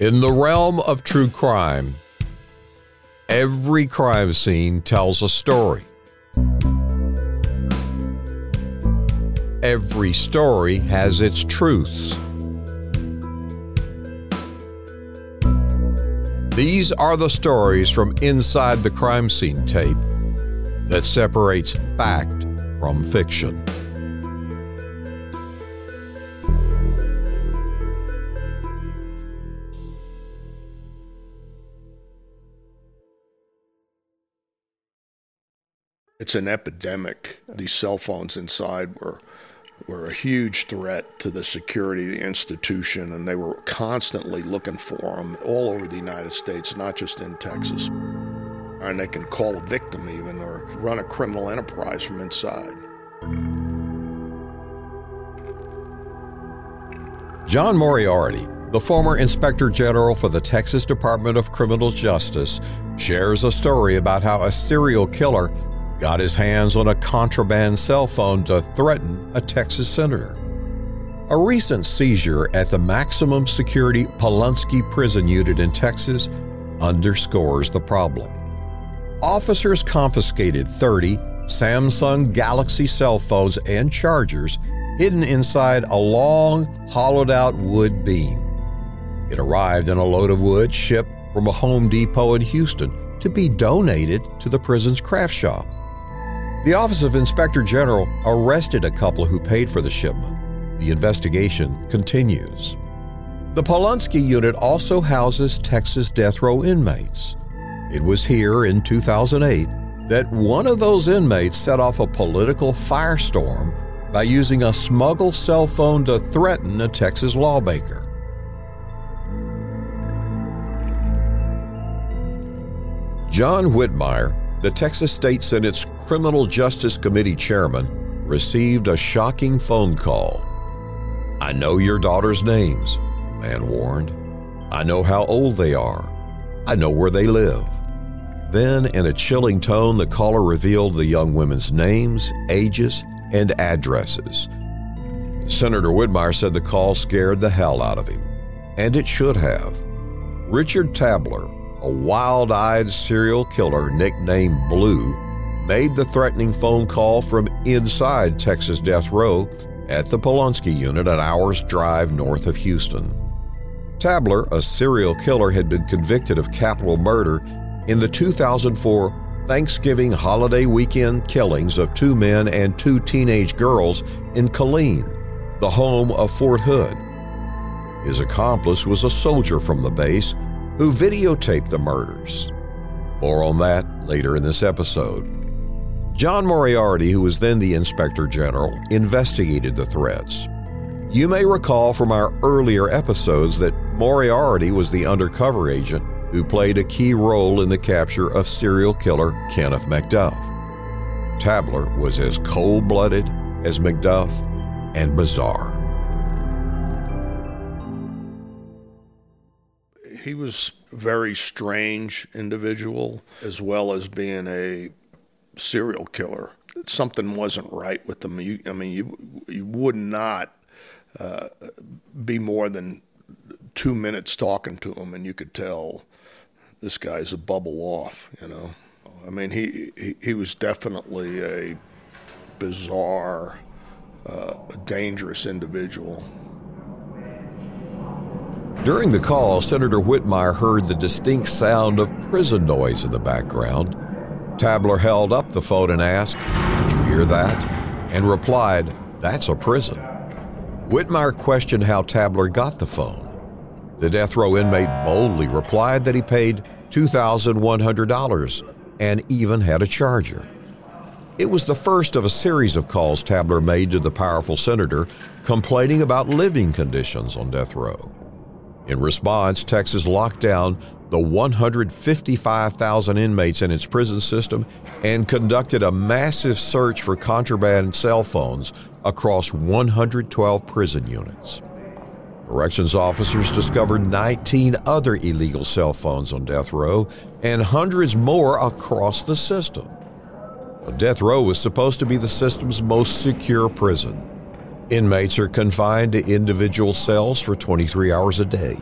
In the realm of true crime, every crime scene tells a story. Every story has its truths. These are the stories from inside the crime scene tape that separates fact from fiction. It's an epidemic. These cell phones inside were were a huge threat to the security of the institution, and they were constantly looking for them all over the United States, not just in Texas. And they can call a victim even or run a criminal enterprise from inside. John Moriarty, the former Inspector General for the Texas Department of Criminal Justice, shares a story about how a serial killer got his hands on a contraband cell phone to threaten a Texas senator. A recent seizure at the maximum security Polunsky prison unit in Texas underscores the problem. Officers confiscated 30 Samsung Galaxy cell phones and chargers hidden inside a long, hollowed out wood beam. It arrived in a load of wood shipped from a Home Depot in Houston to be donated to the prison's craft shop. The Office of Inspector General arrested a couple who paid for the shipment. The investigation continues. The Polunsky unit also houses Texas death row inmates. It was here in 2008 that one of those inmates set off a political firestorm by using a smuggled cell phone to threaten a Texas lawmaker. John Whitmire the Texas State Senate's Criminal Justice Committee chairman received a shocking phone call. I know your daughter's names, man warned. I know how old they are. I know where they live. Then, in a chilling tone, the caller revealed the young women's names, ages, and addresses. Senator Whitmire said the call scared the hell out of him, and it should have. Richard Tabler, a wild eyed serial killer nicknamed Blue, made the threatening phone call from inside Texas Death Row at the Polunsky unit, an hour's drive north of Houston. Tabler, a serial killer, had been convicted of capital murder in the 2004 Thanksgiving holiday weekend killings of two men and two teenage girls in Killeen, the home of Fort Hood. His accomplice was a soldier from the base who videotaped the murders. More on that later in this episode. John Moriarty, who was then the Inspector General, investigated the threats. You may recall from our earlier episodes that Moriarty was the undercover agent who played a key role in the capture of serial killer Kenneth McDuff. Tabler was as cold blooded as McDuff and bizarre. He was a very strange individual as well as being a serial killer. Something wasn't right with him. You, I mean, you you would not uh, be more than two minutes talking to him, and you could tell this guy's a bubble off. You know, I mean, he he, he was definitely a bizarre, uh, dangerous individual. During the call, Senator Whitmire heard the distinct sound of prison noise in the background. Tabler held up the phone and asked, Did you hear that? and replied, That's a prison. Whitmire questioned how Tabler got the phone. The death row inmate boldly replied that he paid $2,100 and even had a charger. It was the first of a series of calls Tabler made to the powerful senator complaining about living conditions on death row. In response, Texas locked down the 155,000 inmates in its prison system and conducted a massive search for contraband cell phones across 112 prison units. Corrections officers discovered 19 other illegal cell phones on death row and hundreds more across the system. Death row was supposed to be the system's most secure prison. Inmates are confined to individual cells for 23 hours a day.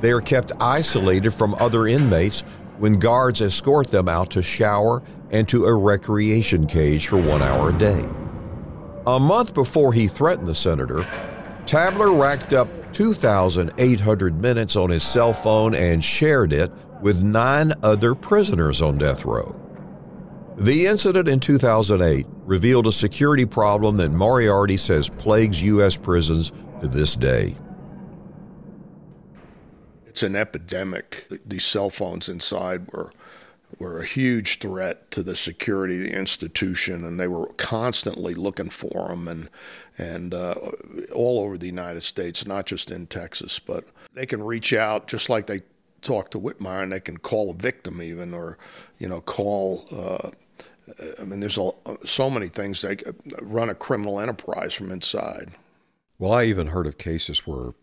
They are kept isolated from other inmates when guards escort them out to shower and to a recreation cage for one hour a day. A month before he threatened the senator, Tabler racked up 2,800 minutes on his cell phone and shared it with nine other prisoners on death row. The incident in 2008 revealed a security problem that Moriarty says plagues U.S. prisons to this day. It's an epidemic. These cell phones inside were were a huge threat to the security of the institution, and they were constantly looking for them, and and uh, all over the United States, not just in Texas, but they can reach out just like they talk to Whitmire, and they can call a victim even, or you know, call. Uh, I mean, there's a, so many things. They run a criminal enterprise from inside. Well, I even heard of cases where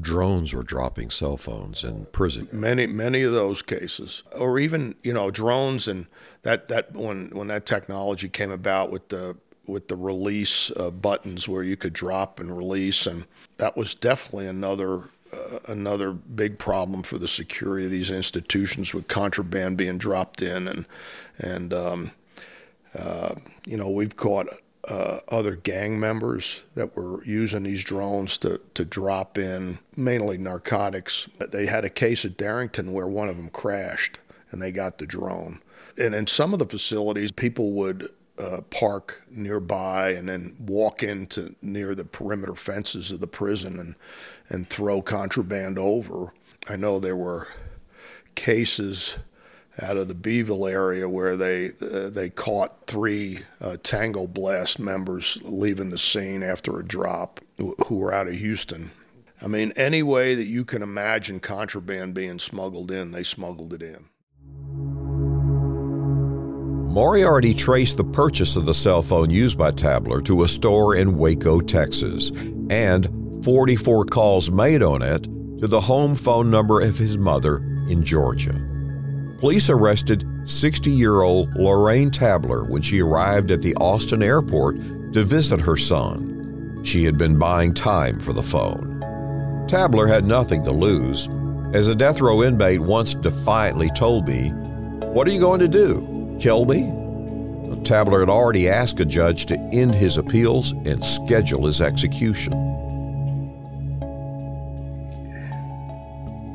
drones were dropping cell phones in prison. Many, many of those cases, or even you know drones and that that when when that technology came about with the with the release uh, buttons where you could drop and release, and that was definitely another. Another big problem for the security of these institutions with contraband being dropped in, and and um, uh, you know we've caught uh, other gang members that were using these drones to, to drop in mainly narcotics. They had a case at Darrington where one of them crashed and they got the drone. And in some of the facilities, people would uh, park nearby and then walk into near the perimeter fences of the prison and, and throw contraband over. I know there were cases out of the Beeville area where they uh, they caught three uh, Tango Blast members leaving the scene after a drop who were out of Houston. I mean, any way that you can imagine contraband being smuggled in, they smuggled it in. Moriarty traced the purchase of the cell phone used by Tabler to a store in Waco, Texas, and 44 calls made on it to the home phone number of his mother in Georgia. Police arrested 60 year old Lorraine Tabler when she arrived at the Austin airport to visit her son. She had been buying time for the phone. Tabler had nothing to lose. As a death row inmate once defiantly told me, What are you going to do? Me? Tabler had already asked a judge to end his appeals and schedule his execution.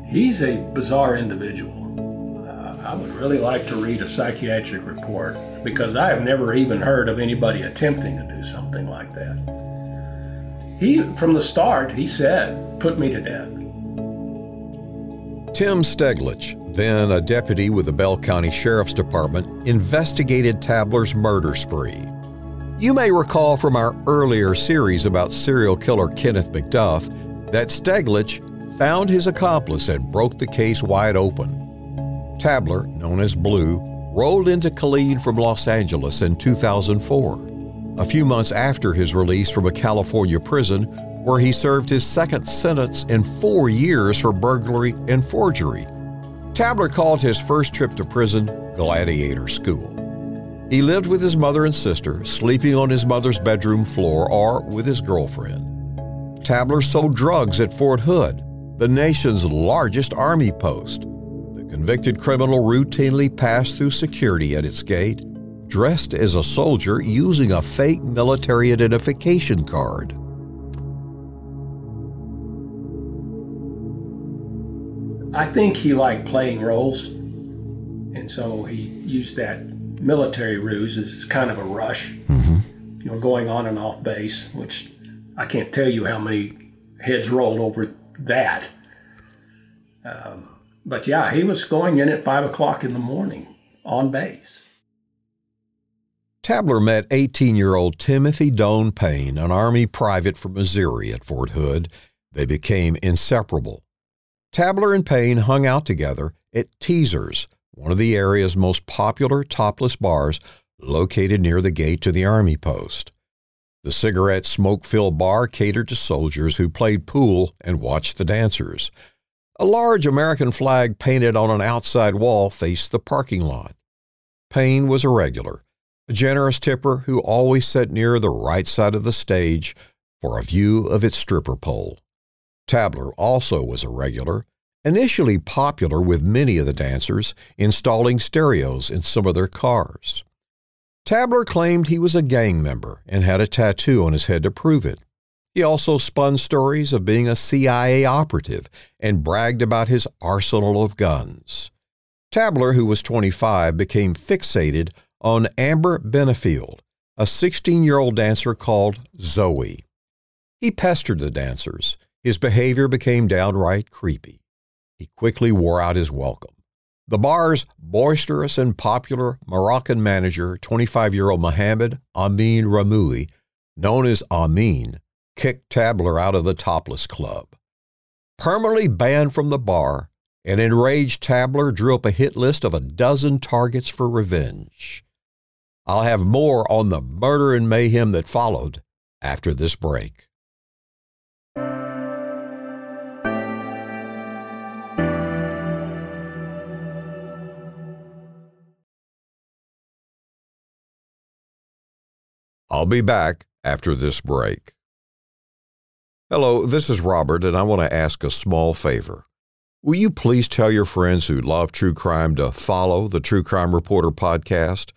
He's a bizarre individual. I would really like to read a psychiatric report because I have never even heard of anybody attempting to do something like that. He, from the start, he said, put me to death. Tim Steglich, then a deputy with the Bell County Sheriff's Department, investigated Tabler's murder spree. You may recall from our earlier series about serial killer Kenneth McDuff that Steglich found his accomplice and broke the case wide open. Tabler, known as Blue, rolled into Killeen from Los Angeles in 2004, a few months after his release from a California prison where he served his second sentence in four years for burglary and forgery. Tabler called his first trip to prison Gladiator School. He lived with his mother and sister, sleeping on his mother's bedroom floor or with his girlfriend. Tabler sold drugs at Fort Hood, the nation's largest army post. The convicted criminal routinely passed through security at its gate, dressed as a soldier using a fake military identification card. I think he liked playing roles, and so he used that military ruse as kind of a rush, mm-hmm. you know, going on and off base, which I can't tell you how many heads rolled over that. Um, but yeah, he was going in at five o'clock in the morning on base. Tabler met 18 year old Timothy Doane Payne, an Army private from Missouri at Fort Hood. They became inseparable. Tabler and Payne hung out together at Teasers, one of the area's most popular topless bars located near the gate to the Army post. The cigarette smoke filled bar catered to soldiers who played pool and watched the dancers. A large American flag painted on an outside wall faced the parking lot. Payne was a regular, a generous tipper who always sat near the right side of the stage for a view of its stripper pole. Tabler also was a regular, initially popular with many of the dancers, installing stereos in some of their cars. Tabler claimed he was a gang member and had a tattoo on his head to prove it. He also spun stories of being a CIA operative and bragged about his arsenal of guns. Tabler, who was 25, became fixated on Amber Benefield, a 16 year old dancer called Zoe. He pestered the dancers. His behavior became downright creepy. He quickly wore out his welcome. The bar's boisterous and popular Moroccan manager, 25 year old Mohammed Amin Rahmouni, known as Amin, kicked Tabler out of the topless club. Permanently banned from the bar, an enraged Tabler drew up a hit list of a dozen targets for revenge. I'll have more on the murder and mayhem that followed after this break. I'll be back after this break. Hello, this is Robert, and I want to ask a small favor. Will you please tell your friends who love true crime to follow the True Crime Reporter podcast?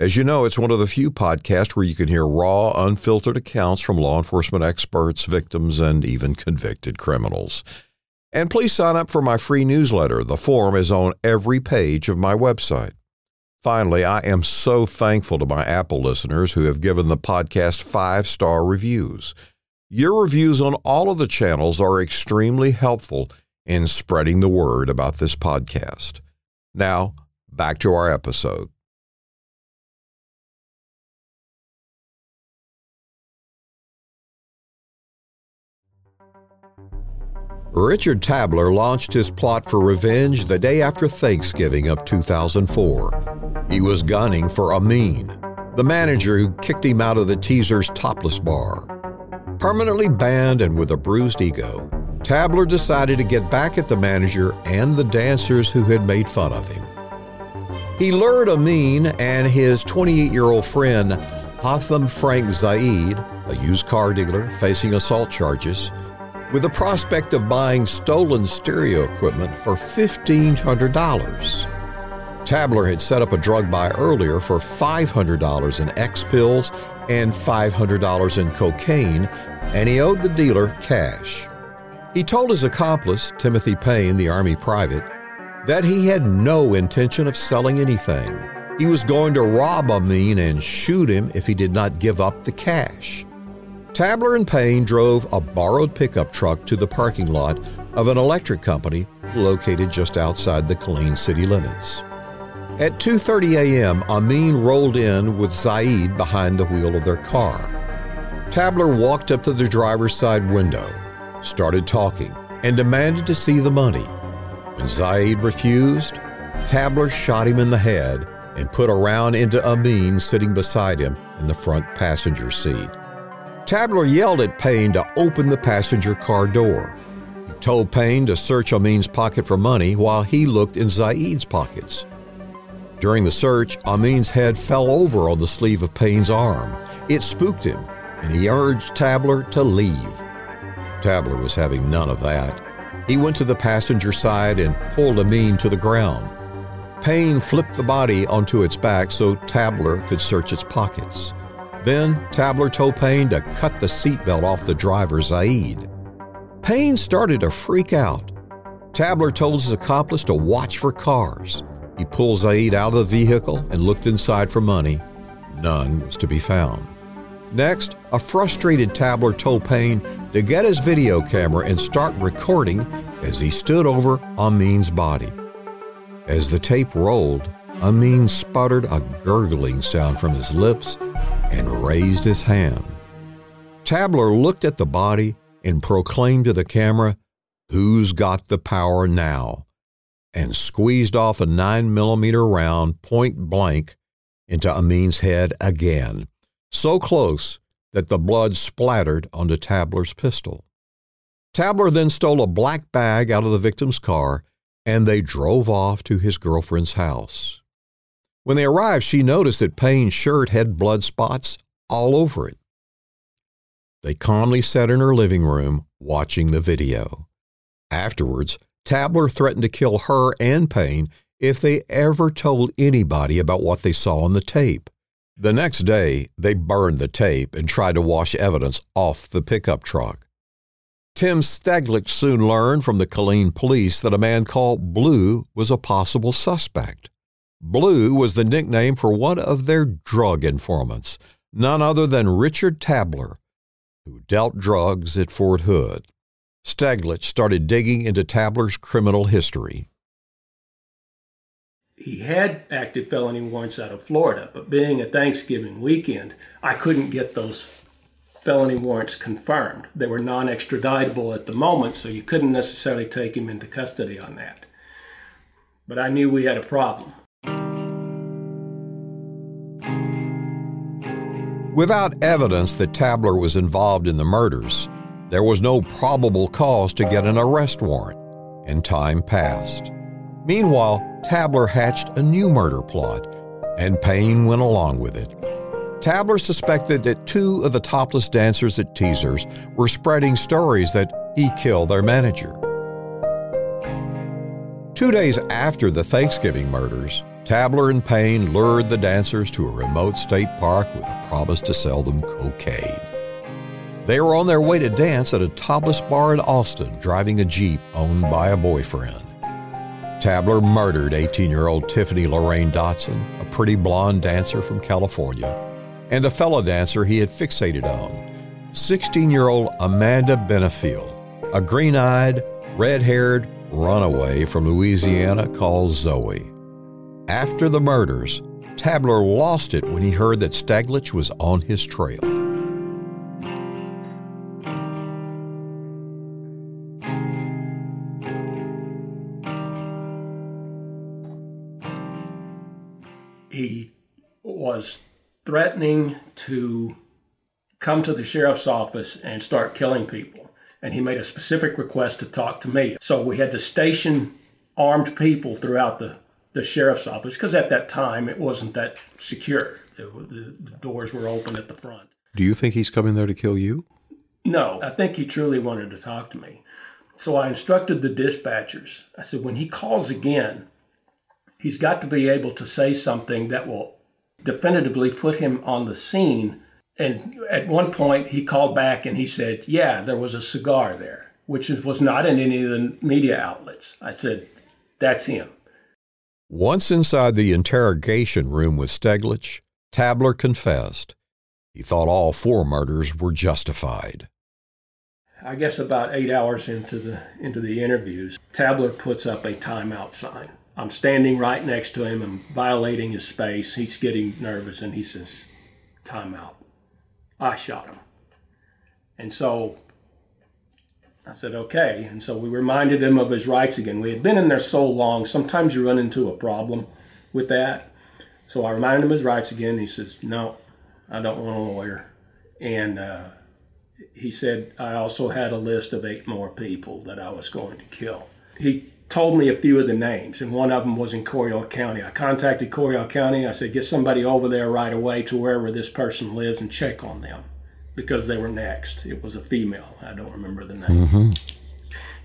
As you know, it's one of the few podcasts where you can hear raw, unfiltered accounts from law enforcement experts, victims, and even convicted criminals. And please sign up for my free newsletter. The form is on every page of my website. Finally, I am so thankful to my Apple listeners who have given the podcast five star reviews. Your reviews on all of the channels are extremely helpful in spreading the word about this podcast. Now, back to our episode. Richard Tabler launched his plot for revenge the day after Thanksgiving of 2004. He was gunning for Amin, the manager who kicked him out of the Teasers topless bar. Permanently banned and with a bruised ego, Tabler decided to get back at the manager and the dancers who had made fun of him. He lured Amin and his 28 year old friend Haitham Frank Zaid, a used car dealer facing assault charges, with the prospect of buying stolen stereo equipment for $1,500. Tabler had set up a drug buy earlier for $500 in X pills and $500 in cocaine, and he owed the dealer cash. He told his accomplice, Timothy Payne, the Army private, that he had no intention of selling anything. He was going to rob Amin and shoot him if he did not give up the cash. Tabler and Payne drove a borrowed pickup truck to the parking lot of an electric company located just outside the Killeen city limits. At 2:30 a.m., Amin rolled in with Zaid behind the wheel of their car. Tabler walked up to the driver's side window, started talking, and demanded to see the money. When Zaid refused, Tabler shot him in the head and put a round into Amin sitting beside him in the front passenger seat. Tabler yelled at Payne to open the passenger car door. He told Payne to search Amin's pocket for money while he looked in Zaid's pockets. During the search, Amin's head fell over on the sleeve of Payne's arm. It spooked him, and he urged Tabler to leave. Tabler was having none of that. He went to the passenger side and pulled Amin to the ground. Payne flipped the body onto its back so Tabler could search its pockets. Then Tabler told Payne to cut the seatbelt off the driver, Zaid. Payne started to freak out. Tabler told his accomplice to watch for cars. He pulled Zaid out of the vehicle and looked inside for money. None was to be found. Next, a frustrated Tabler told Payne to get his video camera and start recording as he stood over Amin's body. As the tape rolled, Amin sputtered a gurgling sound from his lips and raised his hand. Tabler looked at the body and proclaimed to the camera, Who's got the power now? and squeezed off a 9 millimeter round point blank into Amin's head again, so close that the blood splattered onto Tabler's pistol. Tabler then stole a black bag out of the victim's car and they drove off to his girlfriend's house. When they arrived, she noticed that Payne's shirt had blood spots all over it. They calmly sat in her living room watching the video. Afterwards, Tabler threatened to kill her and Payne if they ever told anybody about what they saw on the tape. The next day, they burned the tape and tried to wash evidence off the pickup truck. Tim Steglich soon learned from the Killeen police that a man called Blue was a possible suspect. Blue was the nickname for one of their drug informants, none other than Richard Tabler, who dealt drugs at Fort Hood. Steglich started digging into Tabler's criminal history. He had active felony warrants out of Florida, but being a Thanksgiving weekend, I couldn't get those felony warrants confirmed. They were non extraditable at the moment, so you couldn't necessarily take him into custody on that. But I knew we had a problem. Without evidence that Tabler was involved in the murders, there was no probable cause to get an arrest warrant, and time passed. Meanwhile, Tabler hatched a new murder plot, and Payne went along with it. Tabler suspected that two of the topless dancers at Teasers were spreading stories that he killed their manager. Two days after the Thanksgiving murders, Tabler and Payne lured the dancers to a remote state park with a promise to sell them cocaine. They were on their way to dance at a topless bar in Austin, driving a Jeep owned by a boyfriend. Tabler murdered 18 year old Tiffany Lorraine Dotson, a pretty blonde dancer from California, and a fellow dancer he had fixated on, 16 year old Amanda Benefield, a green eyed, red haired runaway from Louisiana called Zoe. After the murders, Tabler lost it when he heard that Steglich was on his trail. he was threatening to come to the sheriff's office and start killing people. And he made a specific request to talk to me. So we had to station armed people throughout the, the sheriff's office because at that time it wasn't that secure. It, the, the doors were open at the front. Do you think he's coming there to kill you? No, I think he truly wanted to talk to me. So I instructed the dispatchers. I said, when he calls again, he's got to be able to say something that will definitively put him on the scene. And at one point, he called back and he said, Yeah, there was a cigar there, which was not in any of the media outlets. I said, That's him. Once inside the interrogation room with Steglich, Tabler confessed. He thought all four murders were justified. I guess about eight hours into the into the interviews, Tabler puts up a timeout sign. I'm standing right next to him and violating his space. He's getting nervous and he says, "Timeout." I shot him. And so I said, Okay. And so we reminded him of his rights again. We had been in there so long, sometimes you run into a problem with that. So I reminded him his rights again. He says, No, I don't want a lawyer. And uh, he said, I also had a list of eight more people that I was going to kill. He told me a few of the names, and one of them was in Coryell County. I contacted Coryell County. I said, get somebody over there right away to wherever this person lives and check on them because they were next. It was a female. I don't remember the name. Mm-hmm.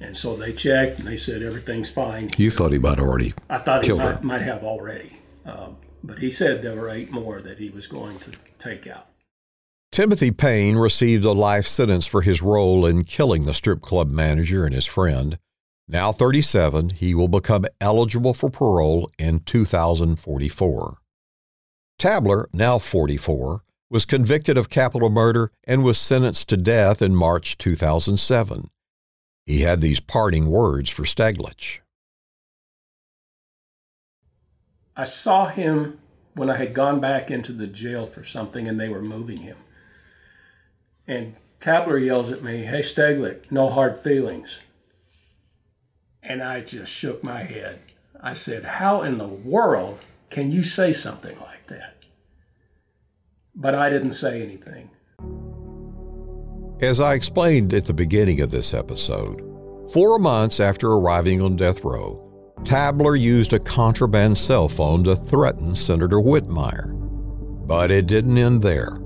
And so they checked and they said everything's fine. You thought he might already. I thought he might, might, have already, uh, but he said there were eight more that he was going to take out. Timothy Payne received a life sentence for his role in killing the strip club manager and his friend. Now 37, he will become eligible for parole in 2044. Tabler, now 44, was convicted of capital murder and was sentenced to death in March 2007. He had these parting words for Steglich. I saw him when I had gone back into the jail for something and they were moving him. And Tabler yells at me, Hey, Steglich, no hard feelings. And I just shook my head. I said, How in the world can you say something like that? But I didn't say anything. As I explained at the beginning of this episode, four months after arriving on death row, Tabler used a contraband cell phone to threaten Senator Whitmire. But it didn't end there.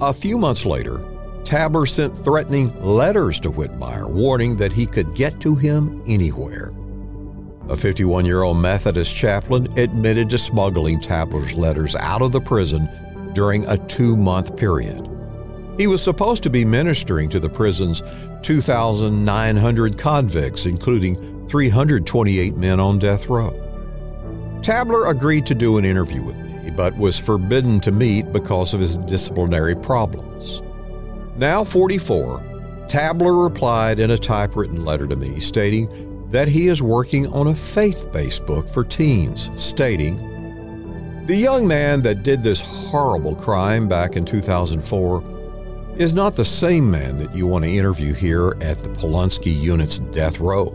A few months later, Tabler sent threatening letters to Whitmire, warning that he could get to him anywhere. A 51 year old Methodist chaplain admitted to smuggling Tabler's letters out of the prison during a two month period. He was supposed to be ministering to the prison's 2,900 convicts, including 328 men on death row. Tabler agreed to do an interview with me, but was forbidden to meet because of his disciplinary problems. Now 44, Tabler replied in a typewritten letter to me stating that he is working on a faith based book for teens, stating, The young man that did this horrible crime back in 2004 is not the same man that you want to interview here at the Polunsky Unit's death row.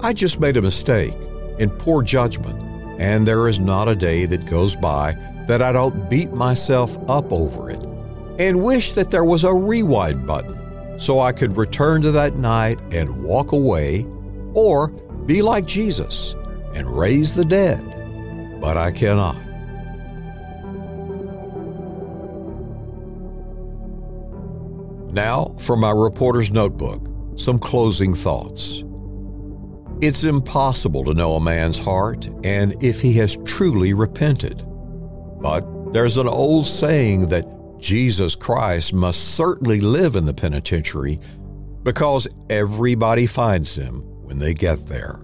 I just made a mistake in poor judgment, and there is not a day that goes by that I don't beat myself up over it and wish that there was a rewind button so I could return to that night and walk away or be like Jesus and raise the dead, but I cannot. Now, for my reporter's notebook, some closing thoughts. It's impossible to know a man's heart and if he has truly repented. But there's an old saying that Jesus Christ must certainly live in the penitentiary because everybody finds him when they get there.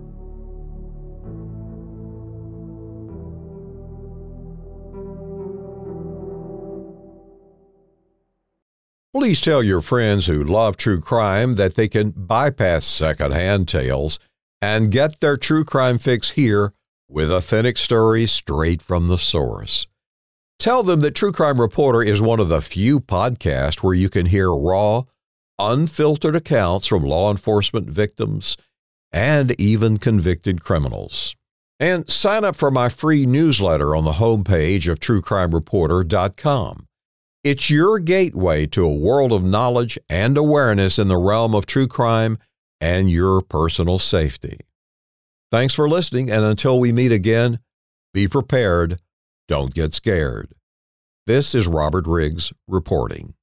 Please tell your friends who love true crime that they can bypass secondhand tales and get their true crime fix here with authentic stories straight from the source. Tell them that True Crime Reporter is one of the few podcasts where you can hear raw, unfiltered accounts from law enforcement victims and even convicted criminals. And sign up for my free newsletter on the homepage of truecrimereporter.com. It's your gateway to a world of knowledge and awareness in the realm of true crime and your personal safety. Thanks for listening, and until we meet again, be prepared, don't get scared. This is Robert Riggs reporting.